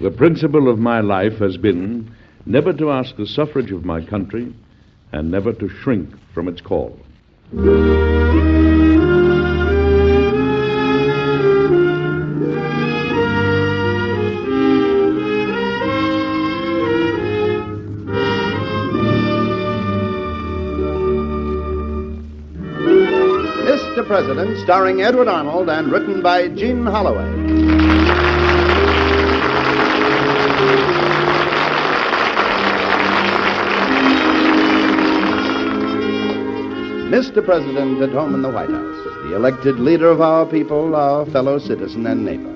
The principle of my life has been never to ask the suffrage of my country and never to shrink from its call. Mr. President, starring Edward Arnold and written by Gene Holloway. Mr. President at home in the White House, the elected leader of our people, our fellow citizen and neighbor.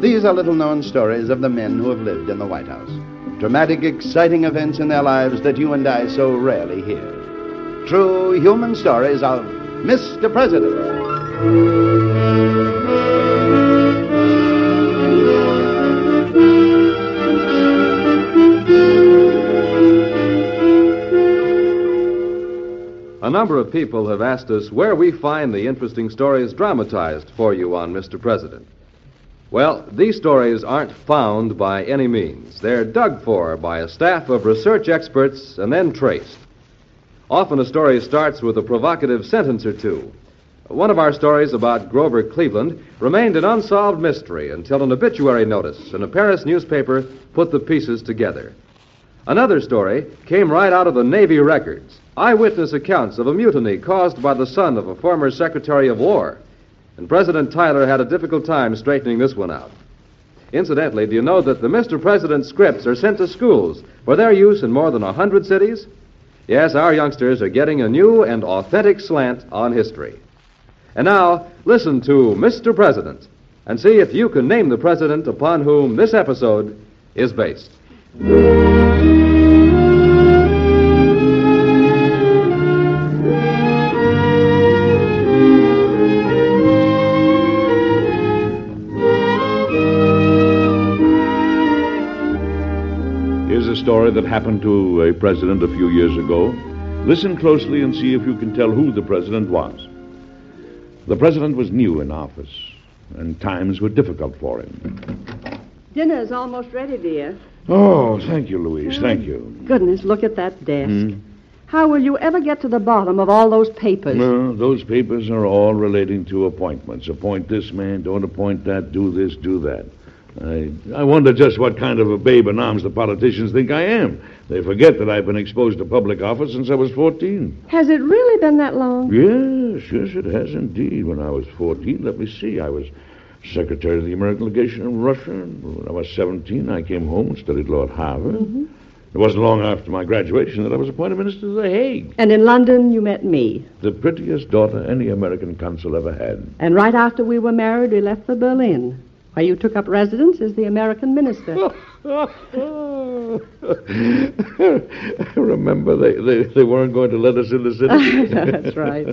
These are little known stories of the men who have lived in the White House. Dramatic, exciting events in their lives that you and I so rarely hear. True human stories of Mr. President. Number of people have asked us where we find the interesting stories dramatized for you on Mr. President. Well, these stories aren't found by any means. They're dug for by a staff of research experts and then traced. Often a story starts with a provocative sentence or two. One of our stories about Grover Cleveland remained an unsolved mystery until an obituary notice in a Paris newspaper put the pieces together. Another story came right out of the Navy records eyewitness accounts of a mutiny caused by the son of a former Secretary of War. And President Tyler had a difficult time straightening this one out. Incidentally, do you know that the Mr. President scripts are sent to schools for their use in more than a 100 cities? Yes, our youngsters are getting a new and authentic slant on history. And now, listen to Mr. President and see if you can name the president upon whom this episode is based. Story that happened to a president a few years ago. Listen closely and see if you can tell who the president was. The president was new in office, and times were difficult for him. Dinner's almost ready, dear. Oh, thank you, Louise. Thank you. Goodness, look at that desk. Hmm? How will you ever get to the bottom of all those papers? No, those papers are all relating to appointments. Appoint this man, don't appoint that, do this, do that. I, I wonder just what kind of a babe in arms the politicians think I am. They forget that I've been exposed to public office since I was 14. Has it really been that long? Yes, yes, it has indeed. When I was 14, let me see, I was secretary of the American legation in Russia. When I was 17, I came home and studied law at Harvard. Mm-hmm. It wasn't long after my graduation that I was appointed minister to The Hague, And in London, you met me. the prettiest daughter any American consul ever had. And right after we were married, we left for Berlin, where you took up residence as the American minister. I remember, they, they, they weren't going to let us in the city. That's right.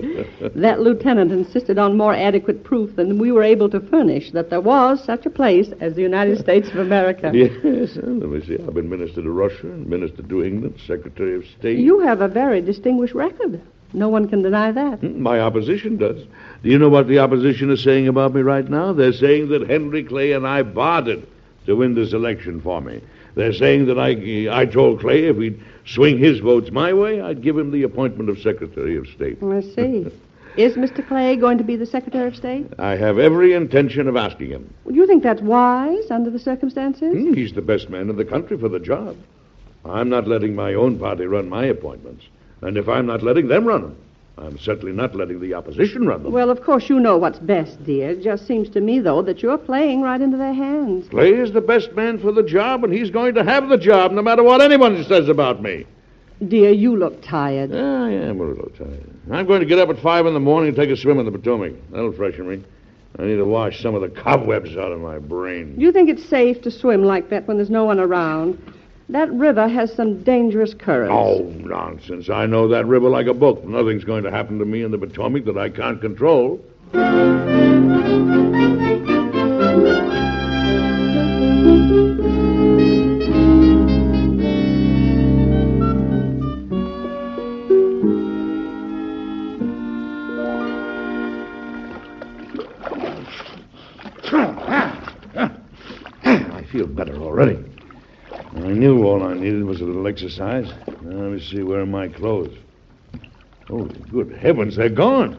That lieutenant insisted on more adequate proof than we were able to furnish that there was such a place as the United States of America. Yes, let me see. I've been minister to Russia, and minister to England, secretary of state. You have a very distinguished record. No one can deny that. Hmm, My opposition does. Do you know what the opposition is saying about me right now? They're saying that Henry Clay and I bartered to win this election for me. They're saying that I, I told Clay if he'd swing his votes my way, I'd give him the appointment of Secretary of State. I see. Is Mr. Clay going to be the Secretary of State? I have every intention of asking him. Do you think that's wise under the circumstances? Hmm, He's the best man in the country for the job. I'm not letting my own party run my appointments. And if I'm not letting them run them, I'm certainly not letting the opposition run them. Well, of course, you know what's best, dear. It just seems to me, though, that you're playing right into their hands. Clay is the best man for the job, and he's going to have the job no matter what anyone says about me. Dear, you look tired. Ah, I am a little tired. I'm going to get up at five in the morning and take a swim in the Potomac. That'll freshen me. I need to wash some of the cobwebs out of my brain. Do you think it's safe to swim like that when there's no one around? That river has some dangerous currents. Oh, nonsense. I know that river like a book. Nothing's going to happen to me in the Potomac that I can't control. Needed was a little exercise. Now, let me see, where are my clothes? Oh, good heavens, they're gone.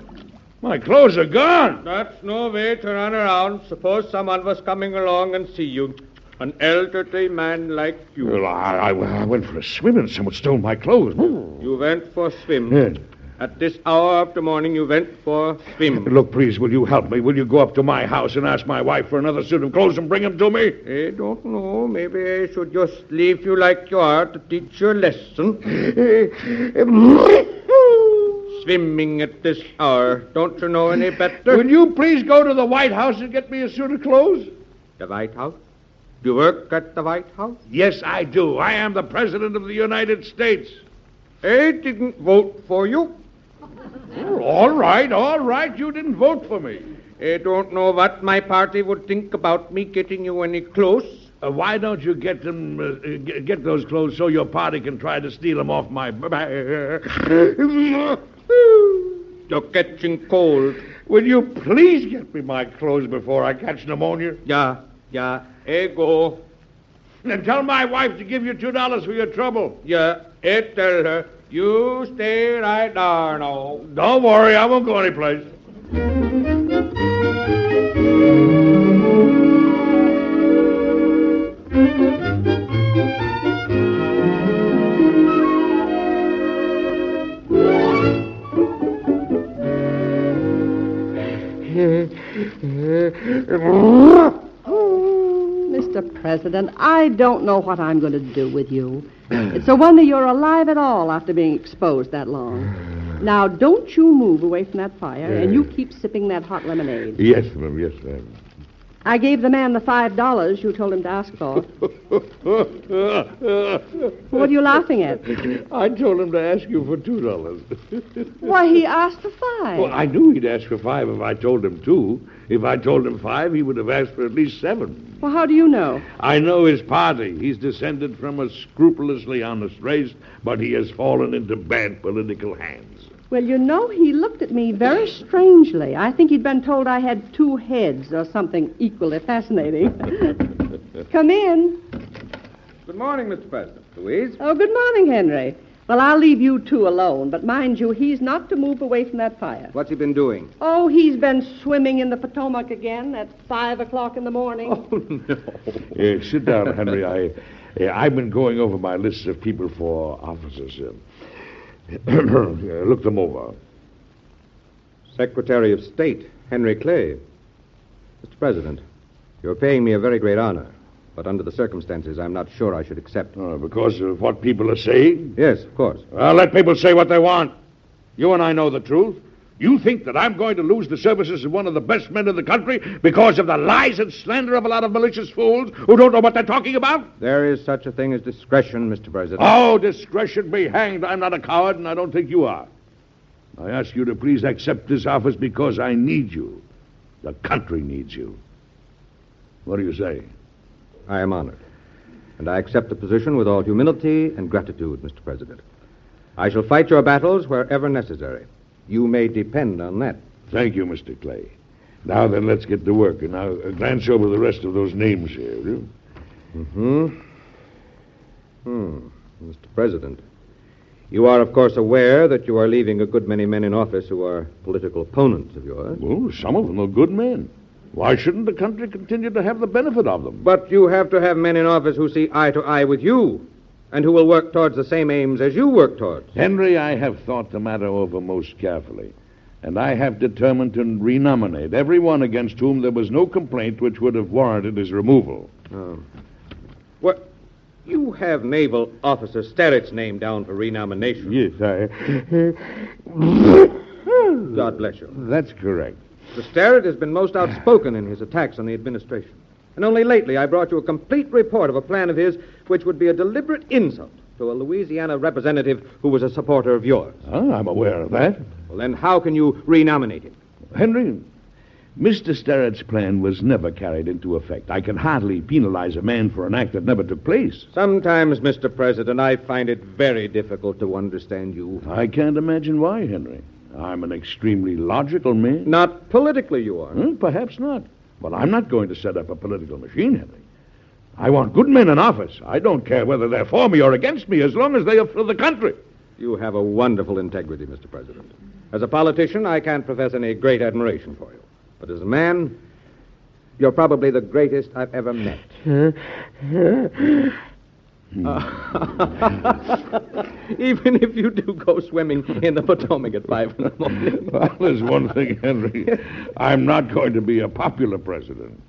My clothes are gone. That's no way to run around. Suppose someone was coming along and see you. An elderly man like you. Well, I, I, I went for a swim and someone stole my clothes. You went for a swim. Yeah. At this hour of the morning, you went for swim. Look, please, will you help me? Will you go up to my house and ask my wife for another suit of clothes and bring them to me? I don't know. Maybe I should just leave you like you are to teach you a lesson. Swimming at this hour. Don't you know any better? Will you please go to the White House and get me a suit of clothes? The White House? Do you work at the White House? Yes, I do. I am the President of the United States. I didn't vote for you. Oh, all right, all right. You didn't vote for me. I don't know what my party would think about me getting you any clothes. Uh, why don't you get them, uh, get, get those clothes so your party can try to steal them off my? You're catching cold. Will you please get me my clothes before I catch pneumonia? Yeah, yeah. I go. And tell my wife to give you two dollars for your trouble. Yeah, I tell her. You stay right there now. Don't worry, I won't go anyplace. Mr. President, I don't know what I'm going to do with you. It's a wonder you're alive at all after being exposed that long. Uh. Now, don't you move away from that fire, and you keep sipping that hot lemonade. Yes, ma'am, yes, ma'am. I gave the man the five dollars you told him to ask for. What are you laughing at? I told him to ask you for two dollars. Why, he asked for five. well, I knew he'd ask for five if I told him two. If I told him five, he would have asked for at least seven. Well, how do you know? I know his party. He's descended from a scrupulously honest race, but he has fallen into bad political hands. Well, you know, he looked at me very strangely. I think he'd been told I had two heads or something equally fascinating. Come in. Good morning, Mr. President. Louise? Oh, good morning, Henry. Well, I'll leave you two alone, but mind you, he's not to move away from that fire. What's he been doing? Oh, he's been swimming in the Potomac again at five o'clock in the morning. Oh, no. Uh, sit down, Henry. I, uh, I've been going over my lists of people for officers. Uh, uh, look them over. Secretary of State, Henry Clay. Mr. President, you're paying me a very great honor, but under the circumstances, I'm not sure I should accept. Uh, because of what people are saying? Yes, of course. Well, let people say what they want. You and I know the truth. You think that I'm going to lose the services of one of the best men in the country because of the lies and slander of a lot of malicious fools who don't know what they're talking about? There is such a thing as discretion, Mr. President. Oh, discretion be hanged. I'm not a coward, and I don't think you are. I ask you to please accept this office because I need you. The country needs you. What do you say? I am honored. And I accept the position with all humility and gratitude, Mr. President. I shall fight your battles wherever necessary. You may depend on that. Thank you, Mr. Clay. Now then, let's get to work. And now uh, glance over the rest of those names here, will you? Hmm. Hmm. Mr. President, you are, of course, aware that you are leaving a good many men in office who are political opponents of yours. Well, some of them are good men. Why shouldn't the country continue to have the benefit of them? But you have to have men in office who see eye to eye with you and who will work towards the same aims as you work towards. Henry, I have thought the matter over most carefully, and I have determined to renominate every one against whom there was no complaint which would have warranted his removal. Oh. What? You have Naval Officer Sterrett's name down for renomination. Yes, I. God bless you. That's correct. Mr. Sterrett has been most outspoken in his attacks on the administration. And only lately I brought you a complete report of a plan of his which would be a deliberate insult to a Louisiana representative who was a supporter of yours. Ah, I'm aware of that. Well, then how can you renominate him? Henry, Mr. Sterrett's plan was never carried into effect. I can hardly penalize a man for an act that never took place. Sometimes, Mr. President, I find it very difficult to understand you. I can't imagine why, Henry. I'm an extremely logical man. Not politically, you are. Hmm, perhaps not. But I'm not going to set up a political machine, Henry. I want good men in office. I don't care whether they're for me or against me, as long as they are for the country. You have a wonderful integrity, Mr. President. As a politician, I can't profess any great admiration for you. But as a man, you're probably the greatest I've ever met. Hmm. Uh, even if you do go swimming in the Potomac at five in the morning. Well, there's one thing, Henry. I'm not going to be a popular president.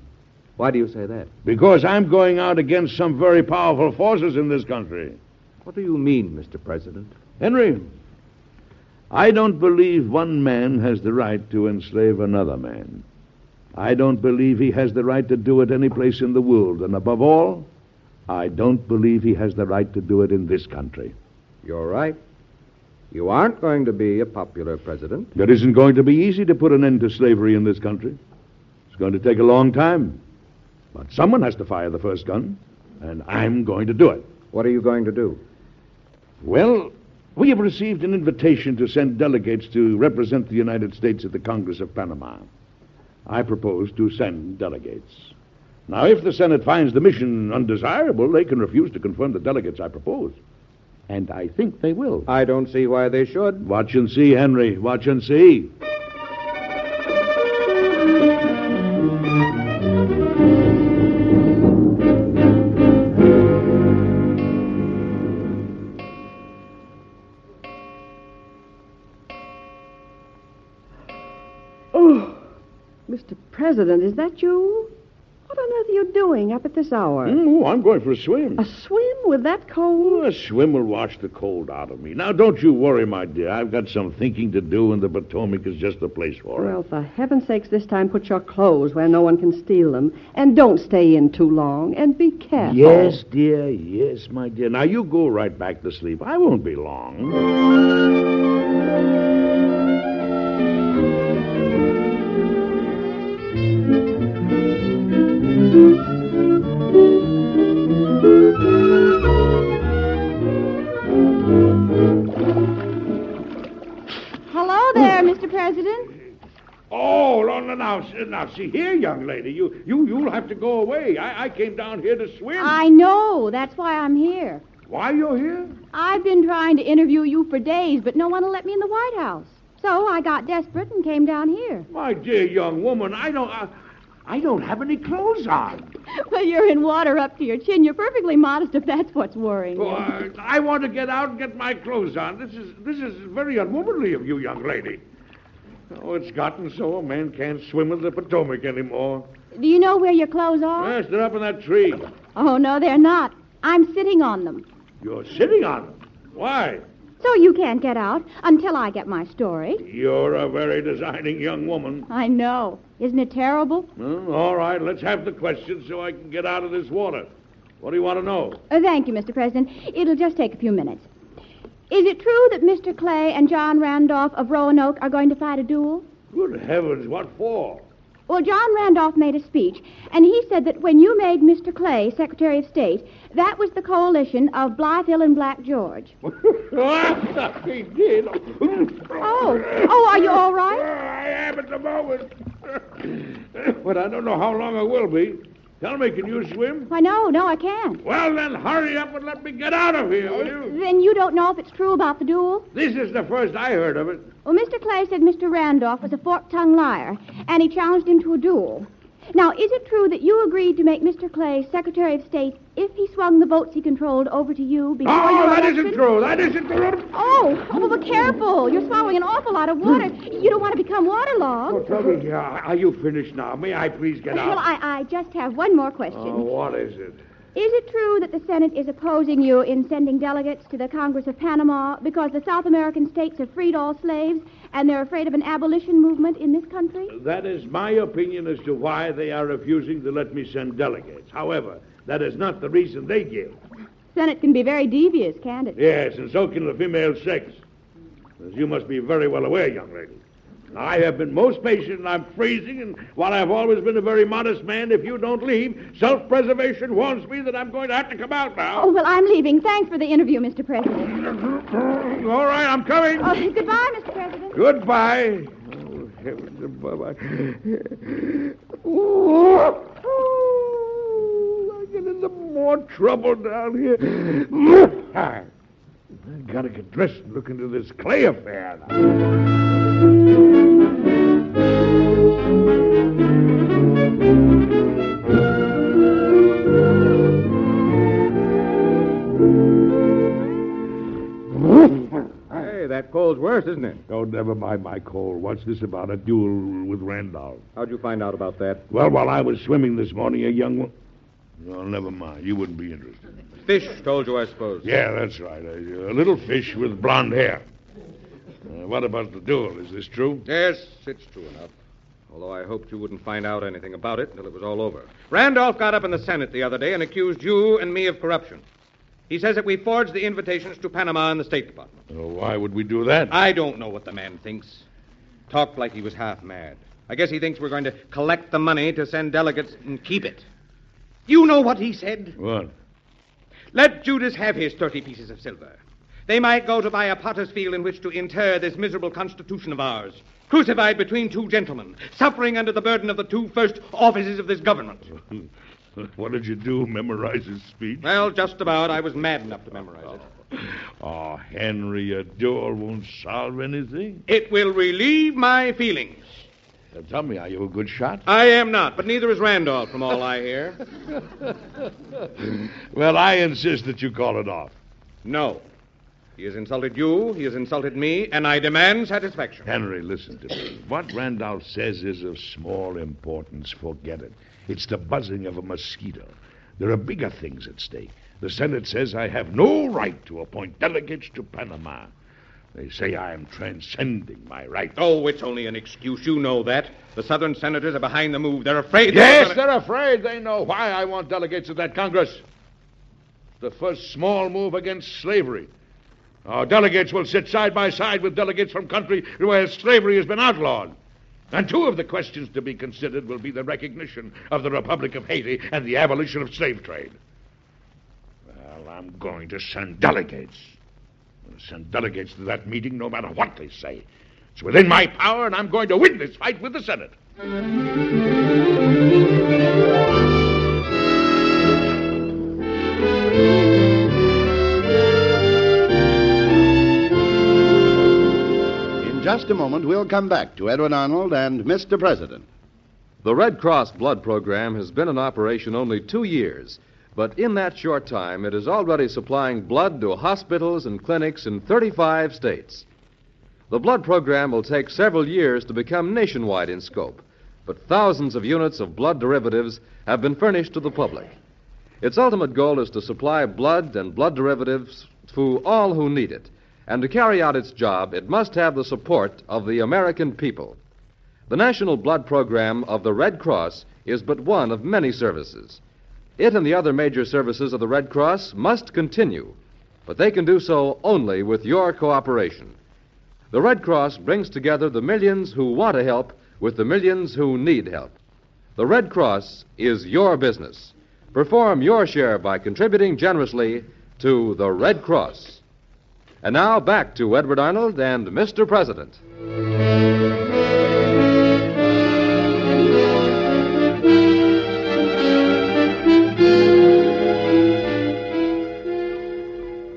Why do you say that? Because I'm going out against some very powerful forces in this country. What do you mean, Mr. President? Henry, I don't believe one man has the right to enslave another man. I don't believe he has the right to do it any place in the world. And above all, I don't believe he has the right to do it in this country. You're right. You aren't going to be a popular president. It isn't going to be easy to put an end to slavery in this country. It's going to take a long time. But someone has to fire the first gun, and I'm going to do it. What are you going to do? Well, we have received an invitation to send delegates to represent the United States at the Congress of Panama. I propose to send delegates. Now, if the Senate finds the mission undesirable, they can refuse to confirm the delegates I propose. And I think they will. I don't see why they should. Watch and see, Henry. Watch and see. Oh, Mr. President, is that you? What on earth are you doing up at this hour? Mm, oh, I'm going for a swim. A swim with that cold? A swim will wash the cold out of me. Now, don't you worry, my dear. I've got some thinking to do, and the Potomac is just the place for it. Well, for heaven's sakes, this time put your clothes where no one can steal them. And don't stay in too long. And be careful. Yes, dear. Yes, my dear. Now, you go right back to sleep. I won't be long. President. Oh, no, no, now, now, see here, young lady. You, you, you'll have to go away. I, I came down here to swim. I know. That's why I'm here. Why you're here? I've been trying to interview you for days, but no one will let me in the White House. So I got desperate and came down here. My dear young woman, I don't, I, I don't have any clothes on. Well, you're in water up to your chin. You're perfectly modest if that's what's worrying Oh, you. I, I want to get out and get my clothes on. This is, this is very unwomanly of you, young lady. Oh, it's gotten so a man can't swim in the Potomac anymore. Do you know where your clothes are? Yes, they're up in that tree. Oh, no, they're not. I'm sitting on them. You're sitting on them. Why? So you can't get out until I get my story. You're a very designing young woman. I know. Isn't it terrible? Well, all right, let's have the questions so I can get out of this water. What do you want to know? Uh, thank you, Mr. President. It'll just take a few minutes. Is it true that Mr. Clay and John Randolph of Roanoke are going to fight a duel? Good heavens, what for? Well, John Randolph made a speech, and he said that when you made Mr. Clay Secretary of State, that was the coalition of Blifil and Black George. he did. Oh, oh, are you all right? I am at the moment. but I don't know how long I will be. Tell me, can you swim? Why, no, no, I can't. Well, then hurry up and let me get out of here, will you? Then you don't know if it's true about the duel? This is the first I heard of it. Well, Mr. Clay said Mr. Randolph was a fork-tongued liar, and he challenged him to a duel. Now, is it true that you agreed to make Mr. Clay Secretary of State if he swung the votes he controlled over to you before Oh, your that election? isn't true. That isn't true. Oh, oh, but careful. You're swallowing an awful lot of water. You don't want to become waterlogged. Oh, tell me, uh, are you finished now? May I please get out? Well, I, I just have one more question. Oh, what is it? Is it true that the Senate is opposing you in sending delegates to the Congress of Panama because the South American states have freed all slaves and they're afraid of an abolition movement in this country? That is my opinion as to why they are refusing to let me send delegates. However, that is not the reason they give. Senate can be very devious, can't it? Yes, and so can the female sex. As you must be very well aware, young lady. I have been most patient, and I'm freezing, and while I've always been a very modest man, if you don't leave, self-preservation warns me that I'm going to have to come out now. Oh, well, I'm leaving. Thanks for the interview, Mr. President. All right, I'm coming. Oh, goodbye, Mr. President. Goodbye. Oh, heavens above. I... I'm going to the more trouble down here. I've gotta get dressed and look into this clay affair now. That coal's worse, isn't it? Oh, never mind my coal. What's this about a duel with Randolph? How'd you find out about that? Well, while I was swimming this morning, a young one. Well, never mind. You wouldn't be interested. Fish told you, I suppose. Yeah, that's right. A, a little fish with blonde hair. Uh, what about the duel? Is this true? Yes, it's true enough. Although I hoped you wouldn't find out anything about it until it was all over. Randolph got up in the Senate the other day and accused you and me of corruption. He says that we forged the invitations to Panama in the State Department. Oh, why would we do that? I don't know what the man thinks. Talked like he was half mad. I guess he thinks we're going to collect the money to send delegates and keep it. You know what he said? What? Let Judas have his 30 pieces of silver. They might go to buy a potter's field in which to inter this miserable constitution of ours, crucified between two gentlemen, suffering under the burden of the two first offices of this government. what did you do? Memorize his speech? Well, just about. I was mad enough to memorize it. Oh, Henry, a duel won't solve anything. It will relieve my feelings. Now, tell me, are you a good shot? I am not, but neither is Randolph, from all I hear. well, I insist that you call it off. No. He has insulted you, he has insulted me, and I demand satisfaction. Henry, listen to me. What Randolph says is of small importance. Forget it. It's the buzzing of a mosquito. There are bigger things at stake. The Senate says I have no right to appoint delegates to Panama. They say I am transcending my rights. Oh, it's only an excuse. You know that. The Southern senators are behind the move. They're afraid. Yes, they're they're afraid. They know why I want delegates to that Congress. The first small move against slavery. Our delegates will sit side by side with delegates from country where slavery has been outlawed. And two of the questions to be considered will be the recognition of the Republic of Haiti and the abolition of slave trade. Well, I'm going to send delegates. I'll send delegates to that meeting no matter what they say. It's within my power, and I'm going to win this fight with the Senate. Just a moment, we'll come back to Edward Arnold and Mr. President. The Red Cross blood program has been in operation only two years, but in that short time, it is already supplying blood to hospitals and clinics in 35 states. The blood program will take several years to become nationwide in scope, but thousands of units of blood derivatives have been furnished to the public. Its ultimate goal is to supply blood and blood derivatives to all who need it, and to carry out its job, it must have the support of the American people. The National Blood Program of the Red Cross is but one of many services. It and the other major services of the Red Cross must continue, but they can do so only with your cooperation. The Red Cross brings together the millions who want to help with the millions who need help. The Red Cross is your business. Perform your share by contributing generously to the Red Cross. And now back to Edward Arnold and Mr. President.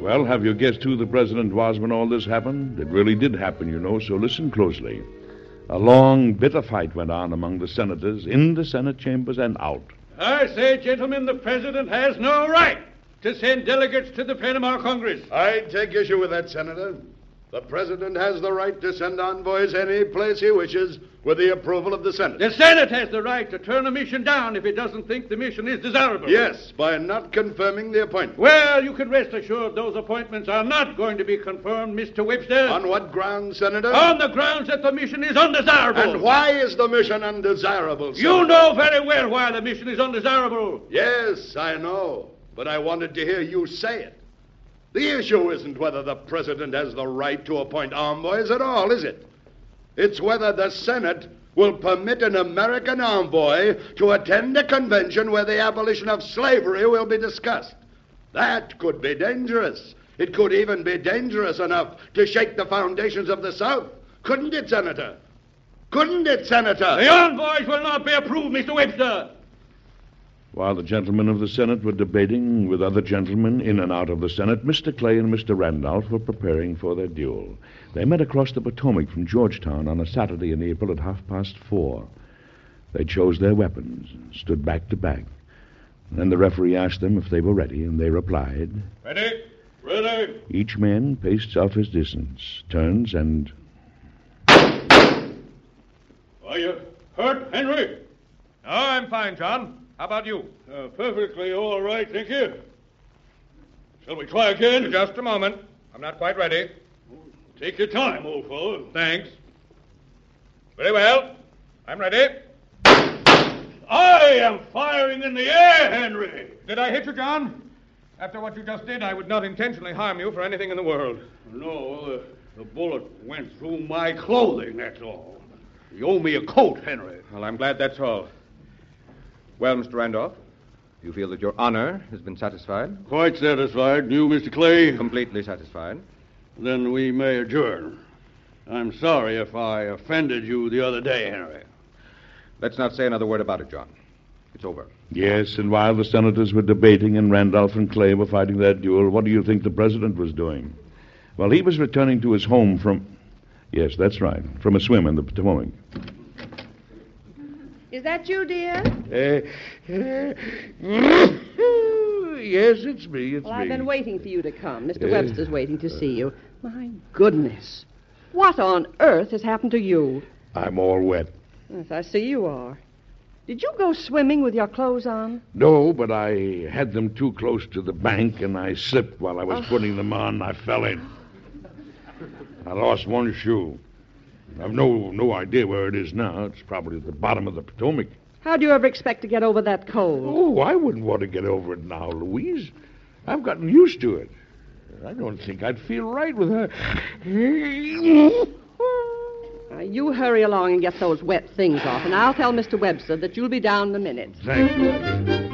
Well, have you guessed who the president was when all this happened? It really did happen, you know, so listen closely. A long, bitter fight went on among the senators, in the Senate chambers and out. I say, gentlemen, the president has no right to send delegates to the Panama Congress. I take issue with that, Senator. The President has the right to send envoys any place he wishes with the approval of the Senate. The Senate has the right to turn a mission down if it doesn't think the mission is desirable. Yes, by not confirming the appointment. Well, you can rest assured those appointments are not going to be confirmed, Mr. Webster. On what grounds, Senator? On the grounds that the mission is undesirable. And why is the mission undesirable, You know very well why the mission is undesirable. Yes, I know. But I wanted to hear you say it. The issue isn't whether the President has the right to appoint envoys at all, is it? It's whether the Senate will permit an American envoy to attend a convention where the abolition of slavery will be discussed. That could be dangerous. It could even be dangerous enough to shake the foundations of the South. Couldn't it, Senator? Couldn't it, Senator? The envoys will not be approved, Mr. Webster. While the gentlemen of the Senate were debating with other gentlemen in and out of the Senate, Mr. Clay and Mr. Randolph were preparing for their duel. They met across the Potomac from Georgetown on a Saturday in April at half past four. They chose their weapons, and stood back to back. Then the referee asked them if they were ready, and they replied. Ready? Ready? Each man paced off his distance, turns, and Are you hurt, Henry? No, I'm fine, John. How about you? Uh, perfectly all right, thank you. Shall we try again? Just a moment. I'm not quite ready. Take your time, old fellow. Thanks. Very well. I'm ready. I am firing in the air, Henry. Did I hit you, John? After what you just did, I would not intentionally harm you for anything in the world. No, the, the bullet went through my clothing, that's all. You owe me a coat, Henry. Well, I'm glad that's all. Well, Mr. Randolph, you feel that your honor has been satisfied? Quite satisfied. You, Mr. Clay? Completely satisfied. Then we may adjourn. I'm sorry if I offended you the other day, Henry. Let's not say another word about it, John. It's over. yes, and while the senators were debating and Randolph and Clay were fighting that duel, what do you think the president was doing? Well, he was returning to his home from. Yes, that's right, from a swim in the Potomac. Is that you, dear? yes, it's me. It's Well, me. I've been waiting for you to come. Mr. Uh, Webster's waiting to see you. My goodness. What on earth has happened to you? I'm all wet. Yes, I see you are. Did you go swimming with your clothes on? No, but I had them too close to the bank, and I slipped while I was putting them on. I fell in. I lost one shoe. I've no no idea where it is now. It's probably at the bottom of the Potomac. How do you ever expect to get over that cold? Oh, I wouldn't want to get over it now, Louise. I've gotten used to it. I don't think I'd feel right with her. Uh, you hurry along and get those wet things off, and I'll tell Mr. Webster that you'll be down in a minute. Thank you.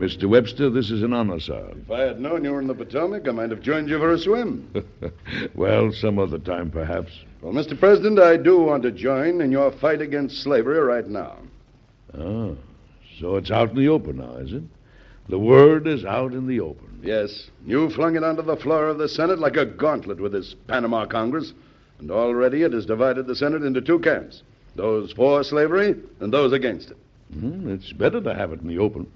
Mr. Webster, this is an honor, sir. If I had known you were in the Potomac, I might have joined you for a swim. well, some other time, perhaps. Well, Mr. President, I do want to join in your fight against slavery right now. Oh, so it's out in the open now, is it? The word is out in the open. Yes, you flung it onto the floor of the Senate like a gauntlet with this Panama Congress, and already it has divided the Senate into two camps those for slavery and those against it. Hmm, it's better to have it in the open.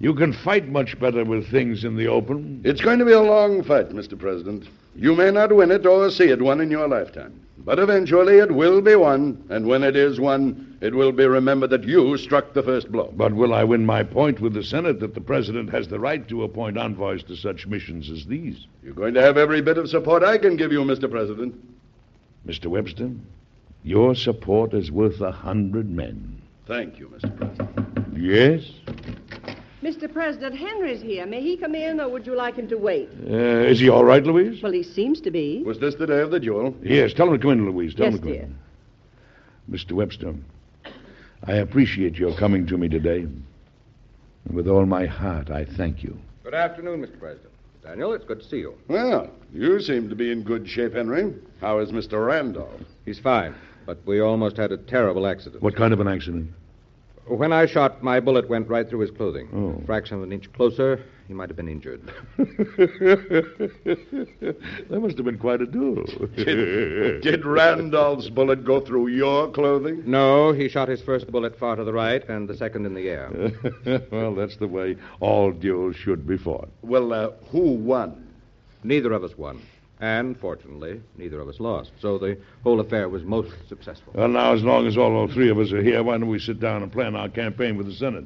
You can fight much better with things in the open. It's going to be a long fight, Mr. President. You may not win it or see it won in your lifetime. But eventually it will be won, and when it is won, it will be remembered that you struck the first blow. But will I win my point with the Senate that the President has the right to appoint envoys to such missions as these? You're going to have every bit of support I can give you, Mr. President. Mr. Webster, your support is worth a hundred men. Thank you, Mr. President. Yes? Mr. President, Henry's here. May he come in, or would you like him to wait? Uh, is he all right, Louise? Well, he seems to be. Was this the day of the duel? Yes, tell him to come in, Louise. Tell Yes, him to come dear. in. Mr. Webster, I appreciate your coming to me today. And with all my heart, I thank you. Good afternoon, Mr. President. Daniel, it's good to see you. Well, you seem to be in good shape, Henry. How is Mr. Randolph? He's fine, but we almost had a terrible accident. What kind of an accident? When I shot, my bullet went right through his clothing. Oh. A fraction of an inch closer, he might have been injured. that must have been quite a duel. Did Randolph's bullet go through your clothing? No, he shot his first bullet far to the right and the second in the air. well, that's the way all duels should be fought. Well, uh, who won? Neither of us won. And, fortunately, neither of us lost. So the whole affair was most successful. Well, now, as long as all three of us are here, why don't we sit down and plan our campaign with the Senate?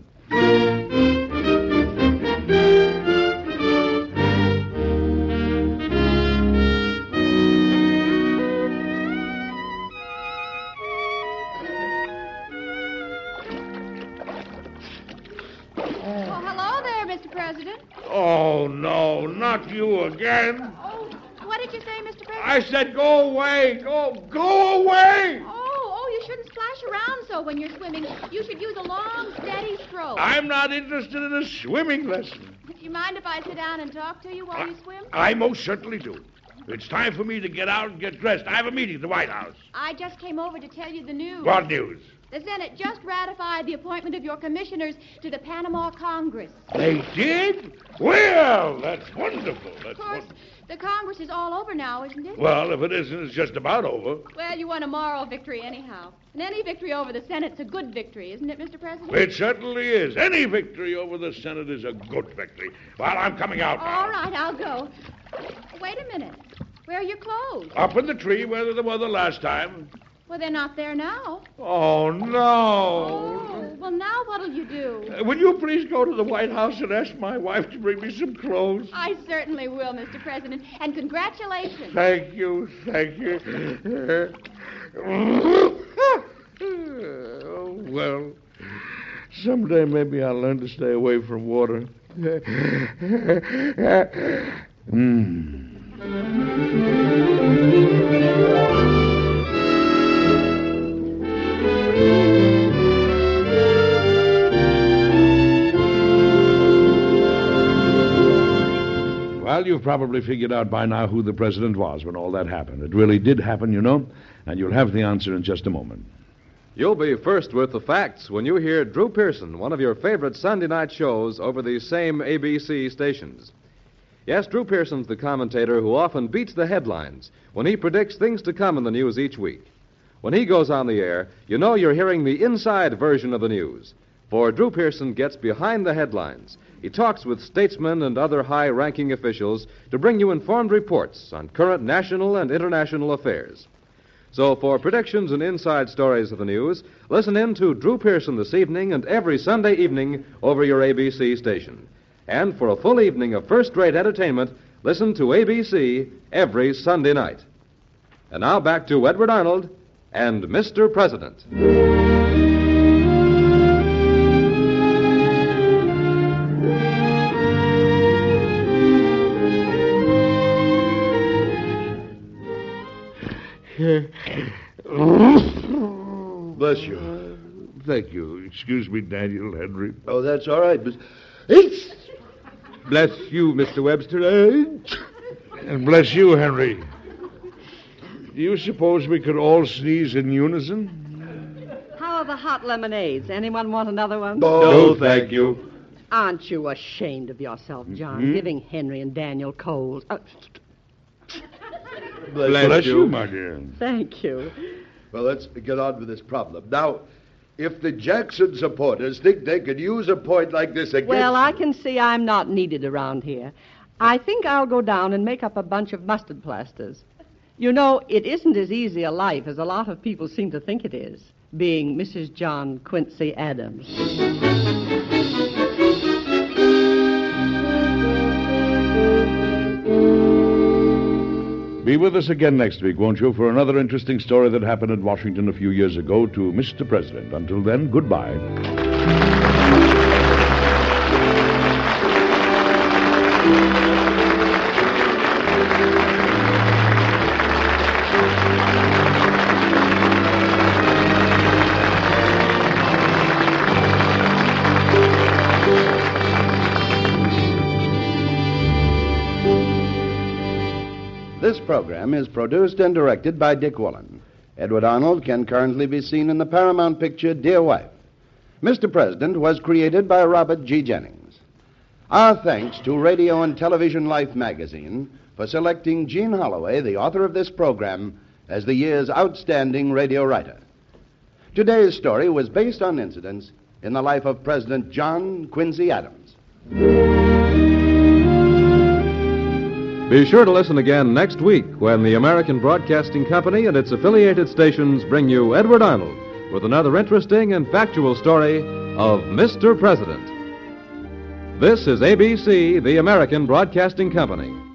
Said go away. Go, go away. Oh, oh, you shouldn't splash around so when you're swimming. You should use a long, steady stroke. I'm not interested in a swimming lesson. Do you mind if I sit down and talk to you while you swim? I most certainly do. It's time for me to get out and get dressed. I have a meeting at the White House. I just came over to tell you the news. What news? The Senate just ratified the appointment of your commissioners to the Panama Congress. They did? Well, that's wonderful. Of That's course, wonderful. The Congress is all over now, isn't it? Well, if it isn't, it's just about over. Well, you won a moral victory anyhow. And any victory over the Senate's a good victory, isn't it, Mr. President? It certainly is. Any victory over the Senate is a good victory. Well, I'm coming out now. All right, I'll go. Wait a minute. Where are your clothes? Up in the tree where they were the last time. Well, they're not there now. Oh, no. Oh, well, now what'll you do? Uh, Will you please go to the White House and ask my wife to bring me some clothes? I certainly will, Mr. President. And congratulations. Thank you, thank you. oh, well, someday maybe I'll learn to stay away from water. Hmm. You've probably figured out by now who the president was when all that happened. It really did happen, you know, and you'll have the answer in just a moment. You'll be first with the facts when you hear Drew Pearson, one of your favorite Sunday night shows over these same ABC stations. Yes, Drew Pearson's the commentator who often beats the headlines when he predicts things to come in the news each week. When he goes on the air, you know you're hearing the inside version of the news. For Drew Pearson gets behind the headlines. He talks with statesmen and other high ranking officials to bring you informed reports on current national and international affairs. So, for predictions and inside stories of the news, listen in to Drew Pearson this evening and every Sunday evening over your ABC station. And for a full evening of first rate entertainment, listen to ABC every Sunday night. And now back to Edward Arnold and Mr. President. Thank you. Excuse me, Daniel Henry. Oh, that's all right, Miss. It's. Bless you, Mr. Webster. Eh? And bless you, Henry. Do you suppose we could all sneeze in unison? How are the hot lemonades? Anyone want another one? Oh, thank you. Aren't you ashamed of yourself, mm-hmm. John, giving Henry and Daniel colds? Oh, uh, bless, Bless you, my dear. thank you. Well, let's get on with this problem. Now, if the Jackson supporters think they could use a point like this against. Well, I can see I'm not needed around here. I think I'll go down and make up a bunch of mustard plasters. You know, it isn't as easy a life as a lot of people seem to think it is, being Mrs. John Quincy Adams. Be with us again next week, won't you, for another interesting story that happened in Washington a few years ago to Mr. President. Until then, goodbye. Program is produced and directed by Dick Woollen. Edward Arnold can currently be seen in the Paramount picture Dear Wife. Mr. President was created by Robert G. Jennings. Our thanks to Radio and Television Life magazine for selecting Gene Holloway, the author of this program, as the year's outstanding radio writer. Today's story was based on incidents in the life of President John Quincy Adams. Be sure to listen again next week when the American Broadcasting Company and its affiliated stations bring you Edward Arnold with another interesting and factual story of Mr. President. This is ABC, the American Broadcasting Company.